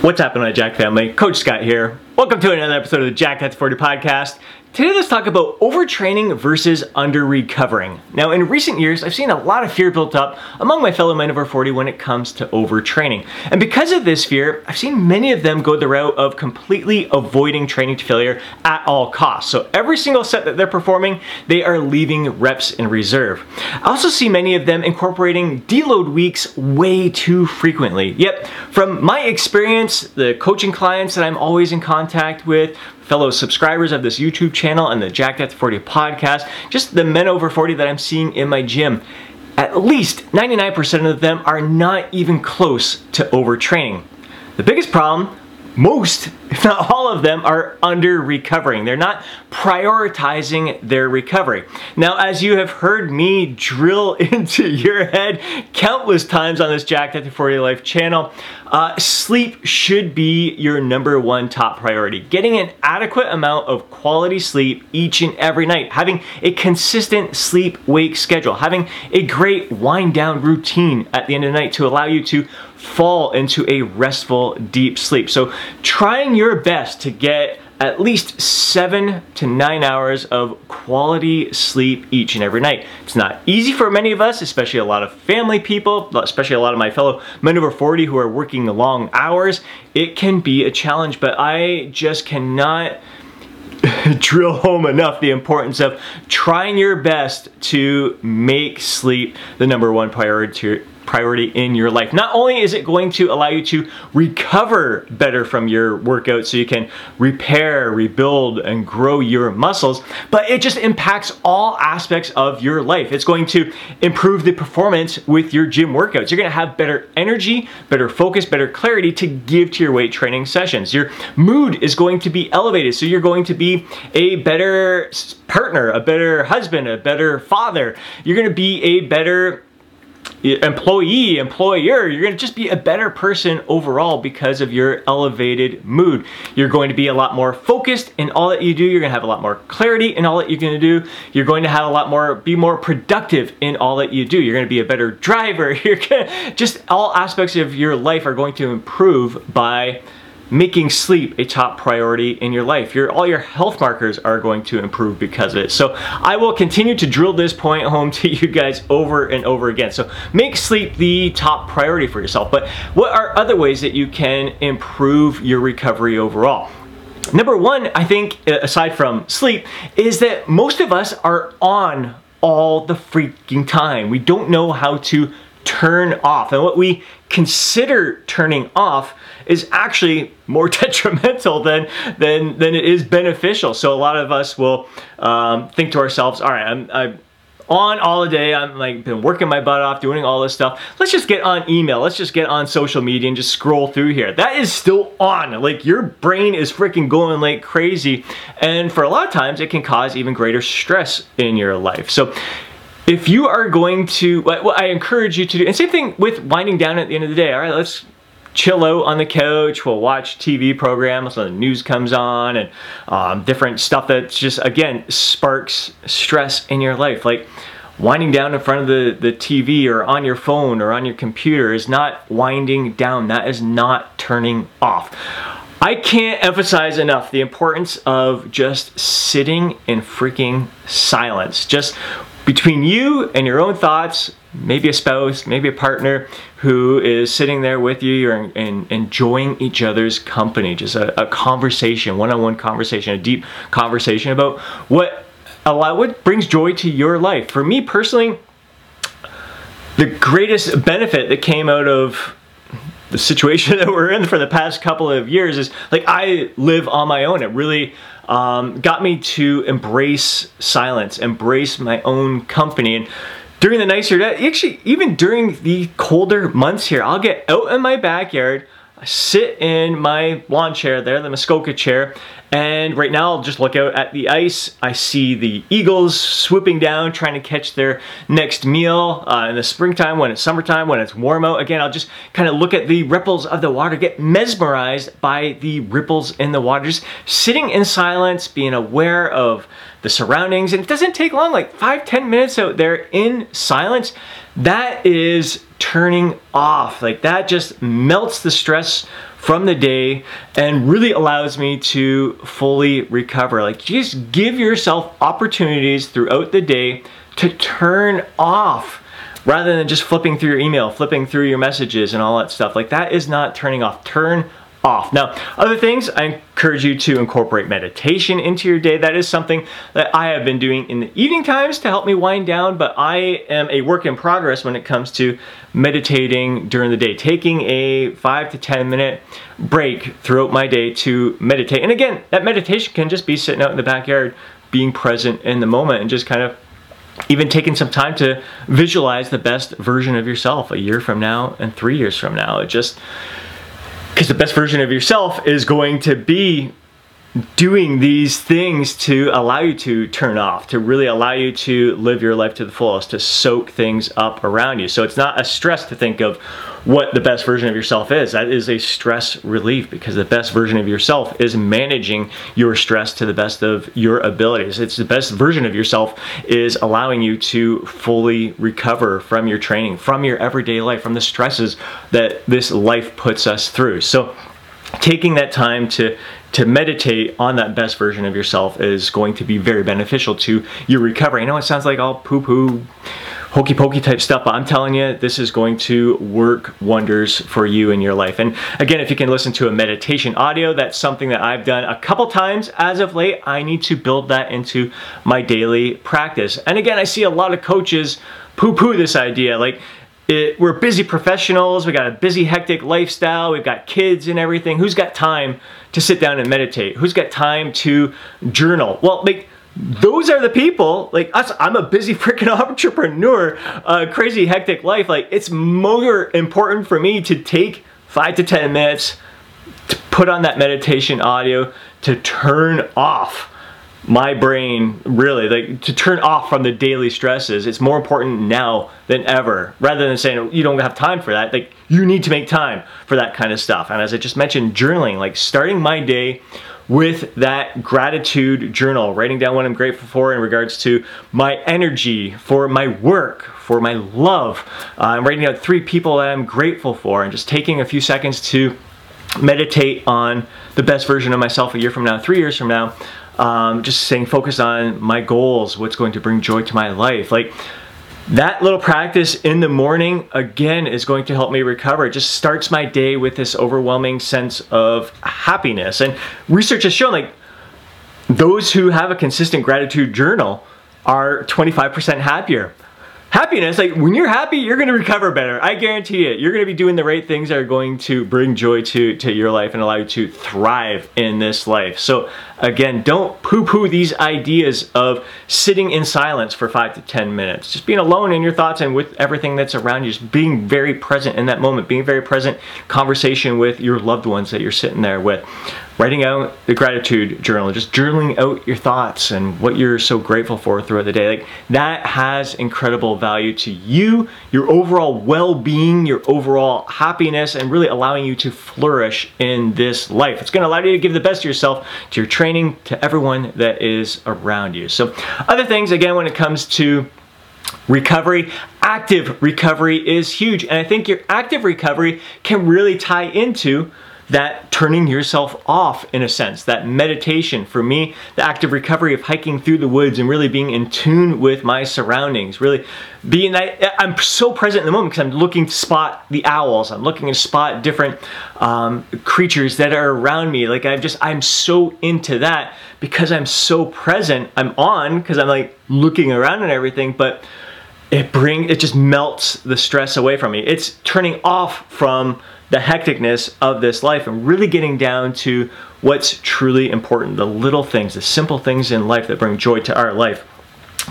What's happening, my Jacked family? Coach Scott here. Welcome to another episode of the Jacked at 40 podcast. Today, let's talk about overtraining versus under recovering. Now, in recent years, I've seen a lot of fear built up among my fellow men over 40 when it comes to overtraining. And because of this fear, I've seen many of them go the route of completely avoiding training to failure at all costs. So, every single set that they're performing, they are leaving reps in reserve. I also see many of them incorporating deload weeks way too frequently. Yep, from my experience, the coaching clients that I'm always in contact with, fellow subscribers of this YouTube channel and the Jacked at 40 podcast, just the men over 40 that I'm seeing in my gym, at least 99% of them are not even close to overtraining. The biggest problem, most, if not all of them, are under recovering. They're not prioritizing their recovery. Now, as you have heard me drill into your head countless times on this Jacked at 40 Life channel, uh, sleep should be your number one top priority. Getting an adequate amount of quality sleep each and every night, having a consistent sleep wake schedule, having a great wind down routine at the end of the night to allow you to fall into a restful, deep sleep. So, trying your best to get at least seven to nine hours of quality sleep each and every night. It's not easy for many of us, especially a lot of family people, especially a lot of my fellow men over 40 who are working long hours. It can be a challenge, but I just cannot drill home enough the importance of trying your best to make sleep the number one priority priority in your life. Not only is it going to allow you to recover better from your workout so you can repair, rebuild, and grow your muscles, but it just impacts all aspects of your life. It's going to improve the performance with your gym workouts. You're going to have better energy, better focus, better clarity to give to your weight training sessions. Your mood is going to be elevated, so you're going to be a better partner, a better husband, a better father. You're going to be a better employee, employer, you're going to just be a better person overall because of your elevated mood. You're going to be a lot more focused in all that you do. You're going to have a lot more clarity in all that you're to do. You're going to have a lot more, be more productive in all that you do. You're going to be a better driver. You're to, just all aspects of your life are going to improve by making sleep a top priority in your life. Your, all your health markers are going to improve because of it. So I will continue to drill this point home to you guys over and over again. So make sleep the top priority for yourself. But what are other ways that you can improve your recovery overall? Number one, I think, uh, aside from sleep, is that most of us are on all the freaking time. We don't know how to turn off. And what we consider turning off is actually more detrimental than than than it is beneficial. So a lot of us will um, think to ourselves, "All right, I'm, I'm on all day. I'm like been working my butt off, doing all this stuff. Let's just get on email. Let's just get on social media and just scroll through here. That is still on. Like your brain is freaking going like crazy, and for a lot of times it can cause even greater stress in your life. So if you are going to, what I encourage you to do, and same thing with winding down at the end of the day. All right, let's chill out on the couch. We'll watch TV programs when the news comes on and um, different stuff that's just, again, sparks stress in your life. Like winding down in front of the, the TV or on your phone or on your computer is not winding down. That is not turning off. I can't emphasize enough the importance of just sitting in freaking silence. Just between you and your own thoughts, maybe a spouse, maybe a partner who is sitting there with you and, and enjoying each other's company, just a, a conversation, one-on-one conversation, a deep conversation about what allow what brings joy to your life. For me personally, the greatest benefit that came out of the situation that we're in for the past couple of years is like I live on my own. It really um, got me to embrace silence, embrace my own company. And during the nicer, actually, even during the colder months here, I'll get out in my backyard, I sit in my lawn chair there, the Muskoka chair, and right now I'll just look out at the ice. I see the eagles swooping down, trying to catch their next meal. Uh, in the springtime, when it's summertime, when it's warm out, again, I'll just kind of look at the ripples of the water, get mesmerized by the ripples in the water. Just sitting in silence, being aware of the surroundings. And it doesn't take long, like five, ten minutes out there in silence. That is turning off. Like that just melts the stress from the day and really allows me to fully recover. Like just give yourself opportunities throughout the day to turn off rather than just flipping through your email, flipping through your messages and all that stuff. Like that is not turning off. Turn off. Now, other things, I encourage you to incorporate meditation into your day. That is something that I have been doing in the evening times to help me wind down, but I am a work in progress when it comes to meditating during the day, taking a five to 10 minute break throughout my day to meditate. And again, that meditation can just be sitting out in the backyard, being present in the moment and just kind of even taking some time to visualize the best version of yourself a year from now and three years from now. It just, because the best version of yourself is going to be doing these things to allow you to turn off, to really allow you to live your life to the fullest, to soak things up around you. So it's not a stress to think of what the best version of yourself is. That is a stress relief because the best version of yourself is managing your stress to the best of your abilities. It's the best version of yourself is allowing you to fully recover from your training, from your everyday life, from the stresses that this life puts us through. So taking that time to to meditate on that best version of yourself is going to be very beneficial to your recovery. I know it sounds like all poo poo, hokey pokey type stuff, but I'm telling you, this is going to work wonders for you in your life. And again, if you can listen to a meditation audio, that's something that I've done a couple times as of late. I need to build that into my daily practice. And again, I see a lot of coaches poo poo this idea. Like, it, we're busy professionals, we got a busy, hectic lifestyle, we've got kids and everything. Who's got time to sit down and meditate? Who's got time to journal? Well, like, those are the people like us i'm a busy freaking entrepreneur uh, crazy hectic life like it's more important for me to take five to ten minutes to put on that meditation audio to turn off my brain really like to turn off from the daily stresses. It's more important now than ever rather than saying you don't have time for that. Like you need to make time for that kind of stuff. And as i just mentioned journaling like starting my day with that gratitude journal writing down what i'm grateful for in regards to my energy for my work for my love uh, i'm writing out three people that i'm grateful for and just taking a few seconds to meditate on the best version of myself a year from now three years from now um, just saying focus on my goals, what's going to bring joy to my life. Like that little practice in the morning again is going to help me recover. It just starts my day with this overwhelming sense of happiness. And research has shown like those who have a consistent gratitude journal are 25% happier happiness like when you're happy you're to recover better. I guarantee it. You're to be doing the right things that are going to bring joy to to your life and allow you to thrive in this life. So again don't poo-poo these ideas of sitting in silence for five to ten minutes. Just being alone in your thoughts and with everything that's around you. Just being very present in that moment. Being very present conversation with your loved ones that you're sitting there with writing out the gratitude journal, just journaling out your thoughts and what you're so grateful for throughout the day. Like that has incredible value to you, your overall well-being, your overall happiness, and really allowing you to flourish in this life. It's going to allow you to give the best of yourself to your training, to everyone that is around you. So other things, again, when it comes to recovery active recovery is huge and i think your active recovery can really tie into that turning yourself off in a sense, that meditation. For me, the active recovery of hiking through the woods and really being in tune with my surroundings, really being that I'm so present in the moment because I'm looking to spot the owls, I'm looking to spot different um, creatures that are around me. Like I'm just, I'm so into that because I'm so present. I'm on because I'm like looking around and everything, but it bring it just melts the stress away from me. It's turning off from the hecticness of this life and really getting down to what's truly important the little things, the simple things in life that bring joy to our life.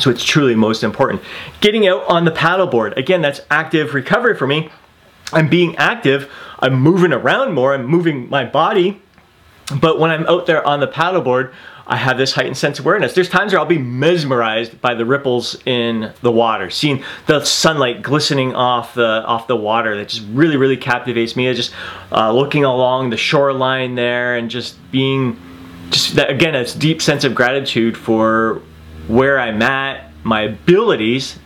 So it's truly most important. Getting out on the paddleboard, again, that's active recovery for me. I'm being active, I'm moving around more, I'm moving my body. But when I'm out there on the paddleboard, I have this heightened sense of awareness. There's times where I'll be mesmerized by the ripples in the water, seeing the sunlight glistening off the off the water. That just really, really captivates me. Just uh, looking along the shoreline there and just being, just that, again, a deep sense of gratitude for where I'm at, my abilities,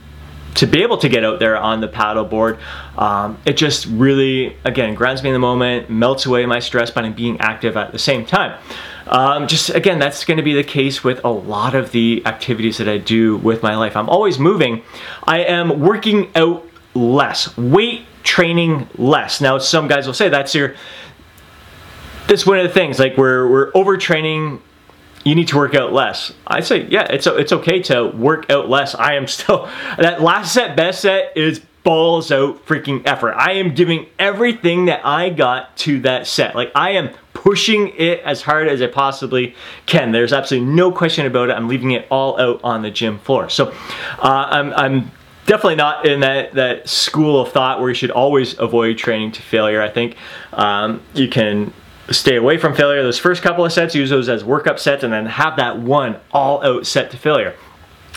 to be able to get out there on the paddleboard. Um, it just really, again, grounds me in the moment, melts away my stress, I'm being active at the same time. Um, just again, that's going to be the case with a lot of the activities that I do with my life. I'm always moving. I am working out less, weight training less. Now, some guys will say that's your. That's one of the things. Like we're we're overtraining you need to work out less. I say, yeah, it's it's okay to work out less. I am still that last set, best set is balls out freaking effort. I am giving everything that I got to that set. Like I am pushing it as hard as I possibly can. There's absolutely no question about it. I'm leaving it all out on the gym floor. So uh, I'm, I'm definitely not in that, that school of thought where you should always avoid training to failure. I think um, you can stay away from failure. Those first couple of sets, use those as workup sets, and then have that one all out set to failure.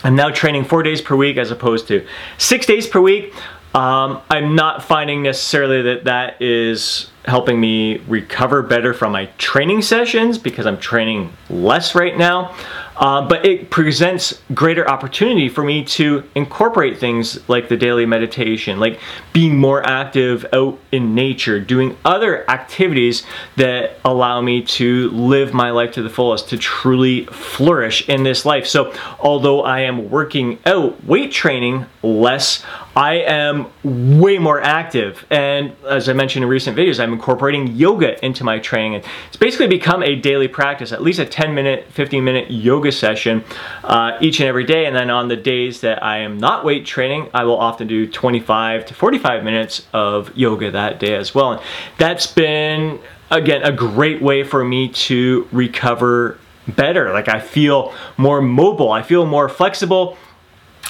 I'm now training four days per week as opposed to six days per week. Um, I'm not finding necessarily that that is helping me recover better from my training sessions because I'm training less right now. Uh, but it presents greater opportunity for me to incorporate things like the daily meditation, like being more active out in nature, doing other activities that allow me to live my life to the fullest, to truly flourish in this life. So, although I am working out weight training less, I am way more active. And as I mentioned in recent videos, I'm incorporating yoga into my training. It's basically become a daily practice, at least a 10 minute, 15 minute yoga session uh, each and every day. And then on the days that I am not weight training, I will often do 25 to 45 minutes of yoga that day as well. And that's been, again, a great way for me to recover better. Like I feel more mobile, I feel more flexible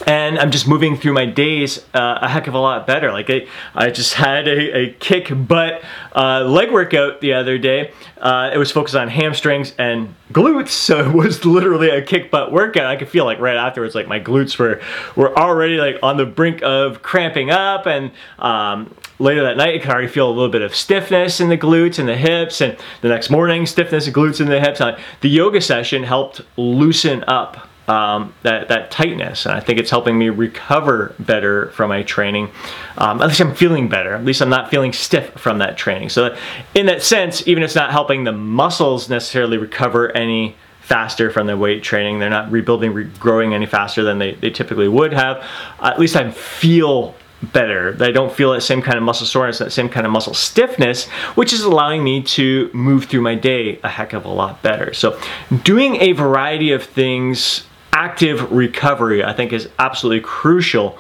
and I'm just moving through my days uh, a heck of a lot better. Like I, I just had a, a kick butt uh, leg workout the other day. Uh, it was focused on hamstrings and glutes, so it was literally a kick butt workout. I could feel like right afterwards, like my glutes were were already like on the brink of cramping up, and um, later that night, I could already feel a little bit of stiffness in the glutes and the hips, and the next morning, stiffness and glutes in the hips. the yoga session helped loosen up um, that, that tightness. And I think it's helping me recover better from my training. Um, at least I'm feeling better. At least I'm not feeling stiff from that training. So, in that sense, even if it's not helping the muscles necessarily recover any faster from the weight training, they're not rebuilding, regrowing any faster than they, they typically would have. at least I feel better. I don't feel that same kind of muscle soreness, that same kind of muscle stiffness, which is allowing me to move through my day a heck of a lot better. So, doing a variety of things active recovery, I think, is absolutely crucial,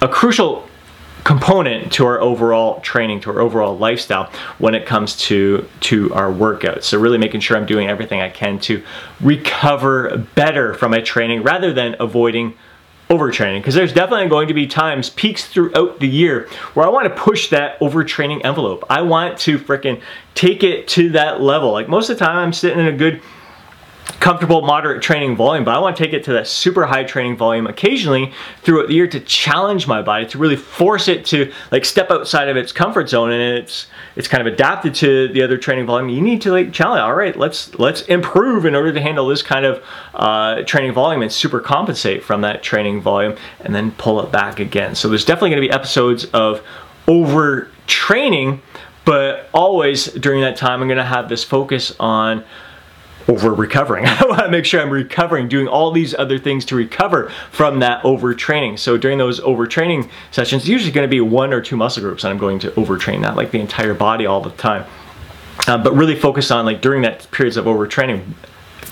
a crucial component to our overall training, to our overall lifestyle when it comes to to our workouts. So really making sure I'm doing everything I can to recover better from my training rather than avoiding overtraining because there's definitely going to be times peaks throughout the year where I want to push that overtraining envelope. I want to freaking take it to that level. Like most of the time I'm sitting in a good comfortable moderate training volume but i want to take it to that super high training volume occasionally throughout the year to challenge my body to really force it to like step outside of its comfort zone and it's it's kind of adapted to the other training volume. You need to like challenge all right let's let's improve in order to handle this kind of uh, training volume and super compensate from that training volume and then pull it back again. So there's definitely going to be episodes of over training but always during that time i'm going to have this focus on over recovering. I want to make sure I'm recovering, doing all these other things to recover from that overtraining. So during those overtraining sessions, it's usually going to be one or two muscle groups, and I'm going to overtrain, not like the entire body all the time. Uh, but really focus on like during that periods of overtraining,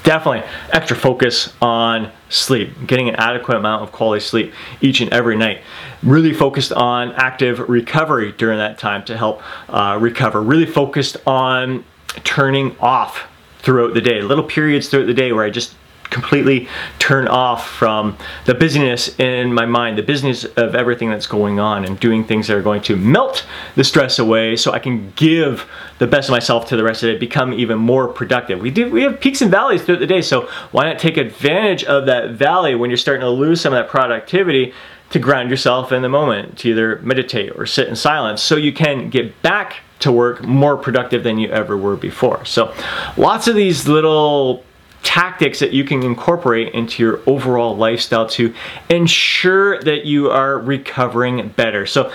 definitely extra focus on sleep, getting an adequate amount of quality sleep each and every night. Really focused on active recovery during that time to help uh, recover. Really focused on turning off throughout the day, little periods throughout the day where I just completely turn off from the busyness in my mind, the business of everything that's going on, and doing things that are going to melt the stress away so I can give the best of myself to the rest of it, become even more productive. We do we have peaks and valleys throughout the day, so why not take advantage of that valley when you're starting to lose some of that productivity to ground yourself in the moment, to either meditate or sit in silence so you can get back to work more productive than you ever were before. So lots of these little tactics that you can incorporate into your overall lifestyle to ensure that you are recovering better. So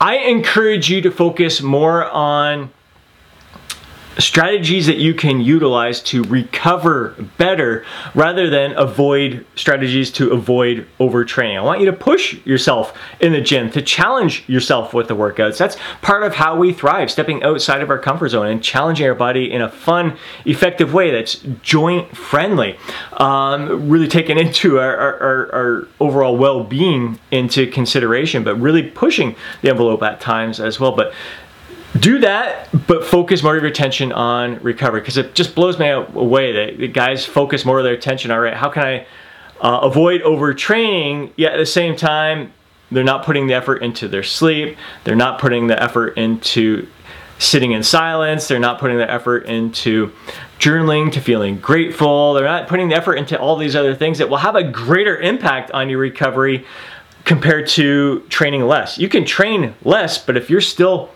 I encourage you to focus more on strategies that you can utilize to recover better rather than avoid strategies to avoid overtraining. I want you to push yourself in the gym, to challenge yourself with the workouts. That's part of how we thrive, stepping outside of our comfort zone and challenging our body in a fun, effective way that's joint friendly. Um, really taking into our, our, our overall well being into consideration, but really pushing the envelope at times as well. But do that, but focus more of your attention on recovery because it just blows me away that the guys focus more of their attention. All right, how can I uh, avoid overtraining? Yet at the same time, they're not putting the effort into their sleep. They're not putting the effort into sitting in silence. They're not putting the effort into journaling, to feeling grateful. They're not putting the effort into all these other things that will have a greater impact on your recovery compared to training less. You can train less, but if you're still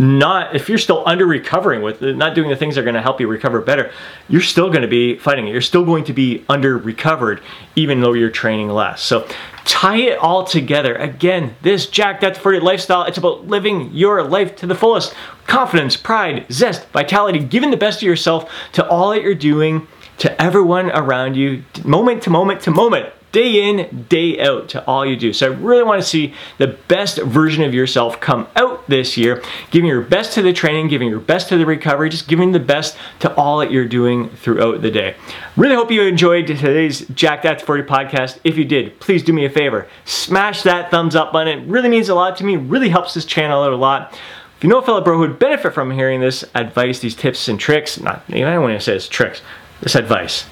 not if you're still under recovering with not doing the things that are going to help you recover better you're still going to be fighting it. You're still going to be under recovered even though you're training less. So tie it all together. Again this jacked at 40 lifestyle it's about living your life to the fullest. Confidence pride zest vitality giving the best of yourself to all that you're doing to everyone around you moment to moment to moment day in, day out to all you do. So I really want to see the best version of yourself come out this year, giving your best to the training, giving your best to the recovery, just giving the best to all that you're doing throughout the day. Really hope you enjoyed today's Jacked at 40 podcast. If you did, please do me a favor. Smash that thumbs up button. It really means a lot to me, really helps this channel out a lot. If you know a fellow bro who would benefit from hearing this advice, these tips and tricks, not, I don't want to say it's tricks, this advice.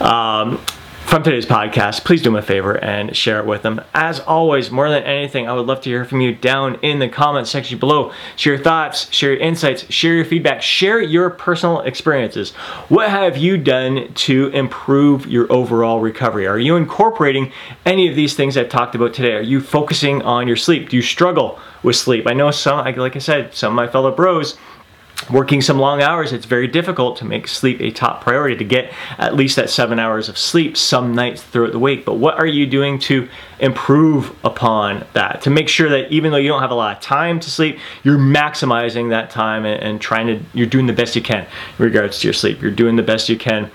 Um, from today's podcast, please do me a favor and share it with them. As always, more than anything, I would love to hear from you down in the comments section below. Share your thoughts, share your insights, share your feedback, share your personal experiences. What have you done to improve your overall recovery? Are you incorporating any of these things I've talked about today? Are you focusing on your sleep? Do you struggle with sleep? I know some, like I said, some of my fellow bros working some long hours, it's very difficult to make sleep a top priority to get at least that seven hours of sleep some nights throughout the week. But what are you doing to improve upon that? To make sure that even though you don't have a lot of time to sleep, you're maximizing that time and, and trying to, you're doing the best you can in regards to your sleep. You're doing the best you can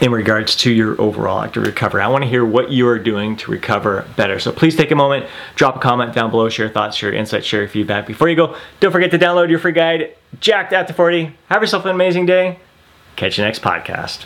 in regards to your overall active recovery. I want to hear what you are doing to recover better. So please take a moment, drop a comment down below, share your thoughts, share your insights, share your feedback. Before you go, don't forget to download your free guide, Jacked After 40. Have yourself an amazing day. Catch you next podcast.